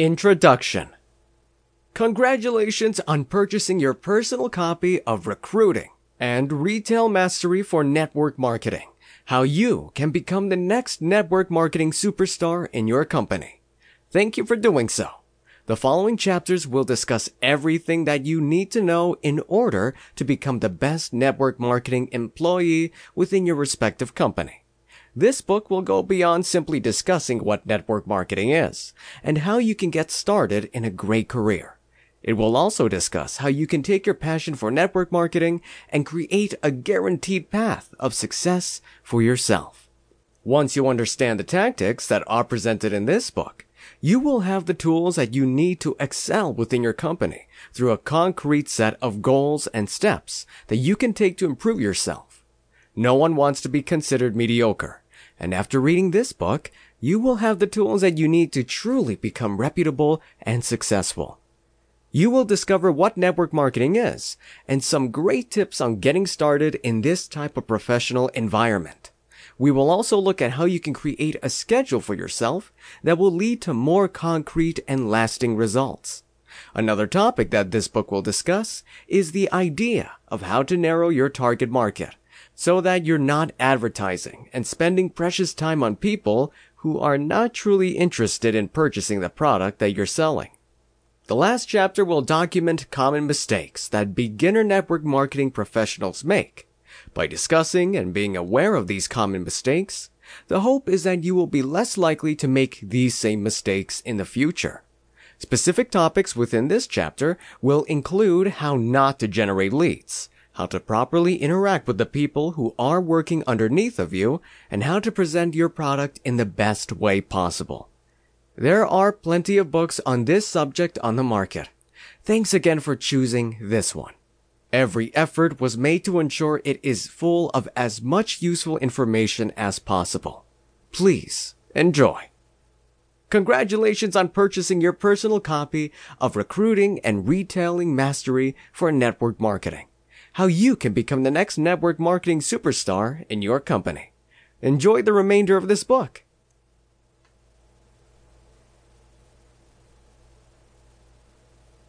Introduction Congratulations on purchasing your personal copy of Recruiting and Retail Mastery for Network Marketing. How you can become the next network marketing superstar in your company. Thank you for doing so. The following chapters will discuss everything that you need to know in order to become the best network marketing employee within your respective company. This book will go beyond simply discussing what network marketing is and how you can get started in a great career. It will also discuss how you can take your passion for network marketing and create a guaranteed path of success for yourself. Once you understand the tactics that are presented in this book, you will have the tools that you need to excel within your company through a concrete set of goals and steps that you can take to improve yourself. No one wants to be considered mediocre, and after reading this book, you will have the tools that you need to truly become reputable and successful. You will discover what network marketing is and some great tips on getting started in this type of professional environment. We will also look at how you can create a schedule for yourself that will lead to more concrete and lasting results. Another topic that this book will discuss is the idea of how to narrow your target market so that you're not advertising and spending precious time on people who are not truly interested in purchasing the product that you're selling. The last chapter will document common mistakes that beginner network marketing professionals make by discussing and being aware of these common mistakes, the hope is that you will be less likely to make these same mistakes in the future. Specific topics within this chapter will include how not to generate leads, how to properly interact with the people who are working underneath of you, and how to present your product in the best way possible. There are plenty of books on this subject on the market. Thanks again for choosing this one. Every effort was made to ensure it is full of as much useful information as possible. Please enjoy. Congratulations on purchasing your personal copy of Recruiting and Retailing Mastery for Network Marketing. How you can become the next network marketing superstar in your company. Enjoy the remainder of this book.